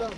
Não,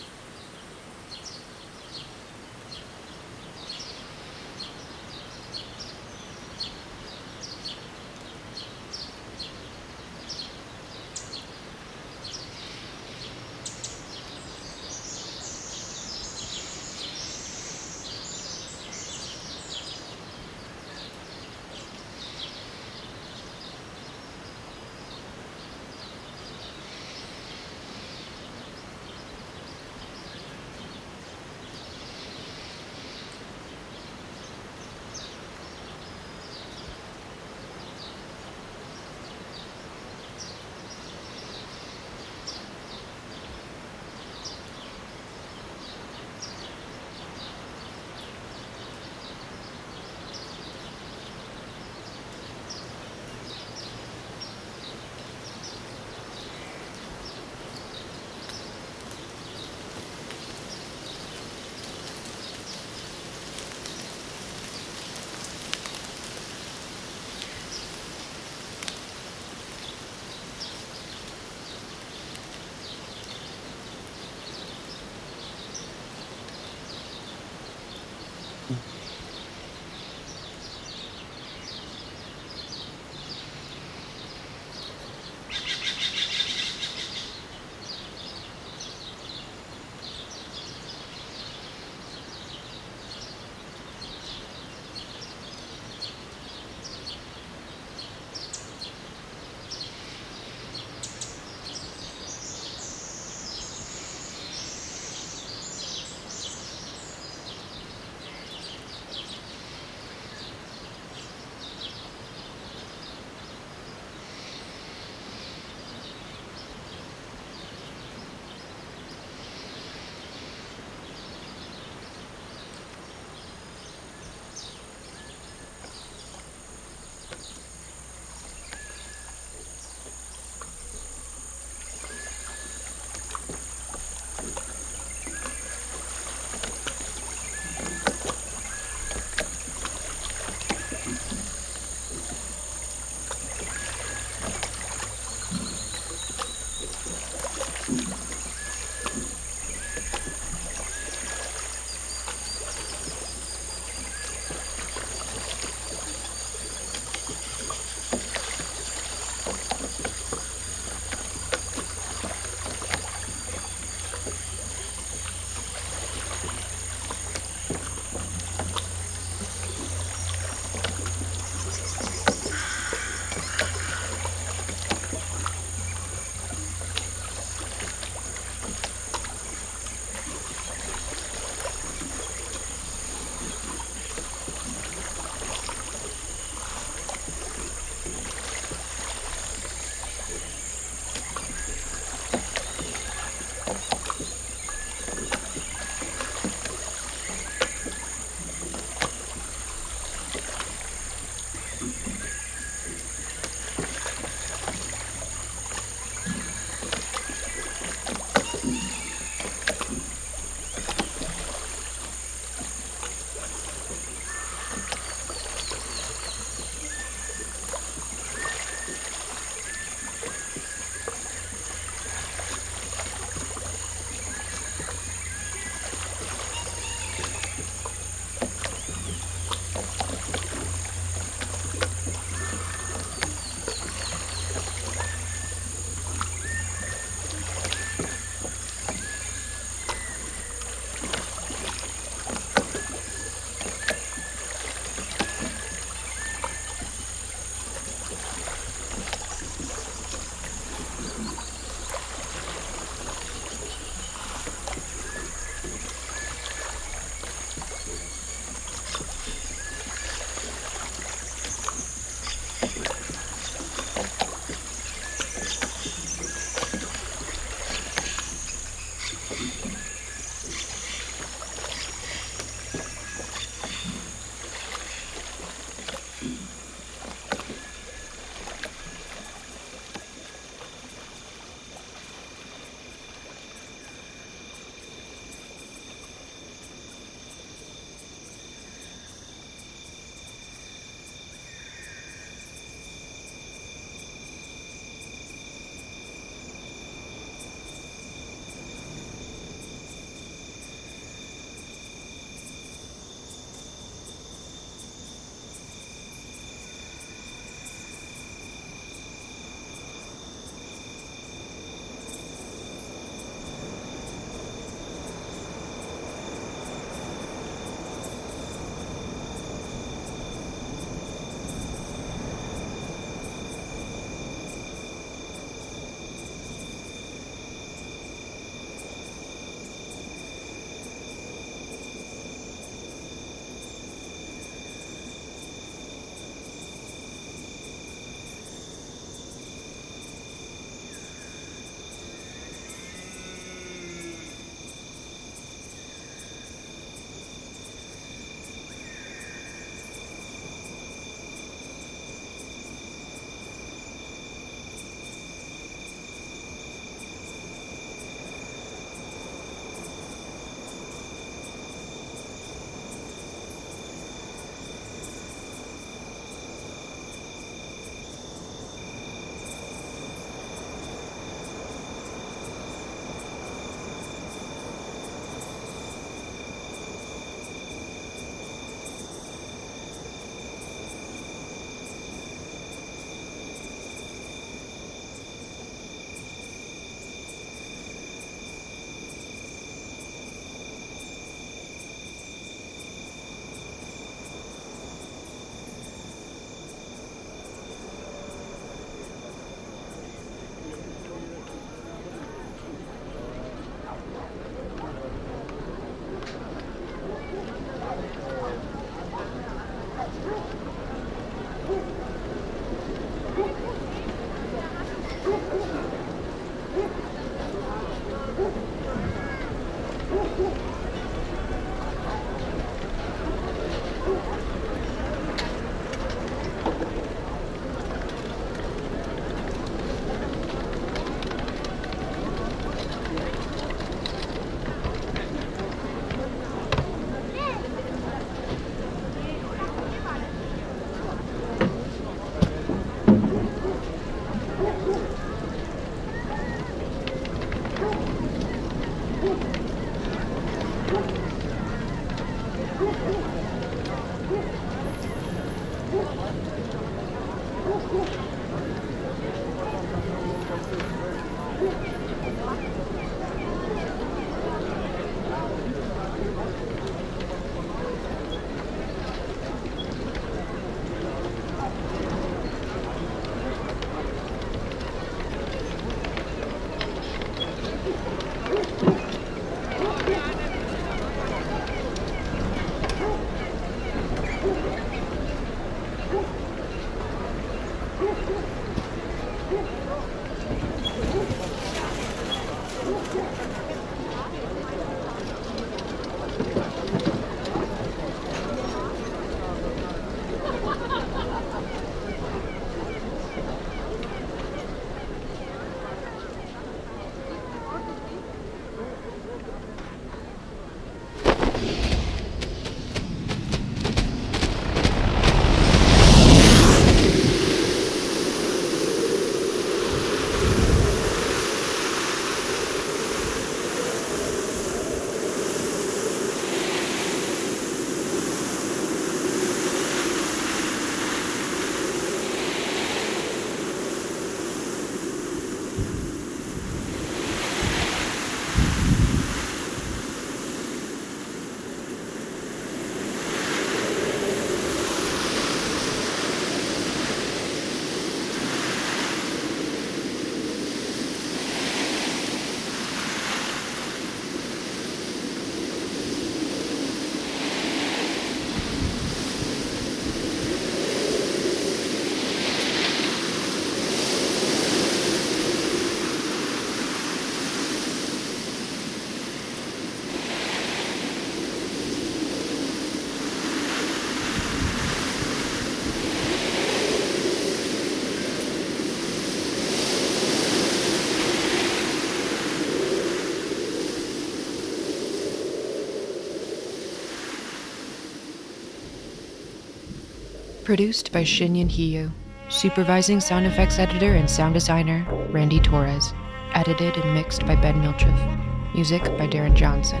Produced by Shinyan Hiyu. Supervising sound effects editor and sound designer, Randy Torres. Edited and mixed by Ben Milchev. Music by Darren Johnson.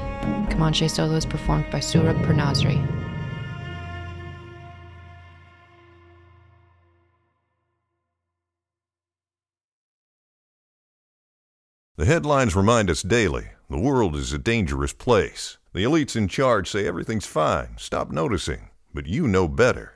Comanche solos performed by Surab Purnasri. The headlines remind us daily the world is a dangerous place. The elites in charge say everything's fine, stop noticing. But you know better.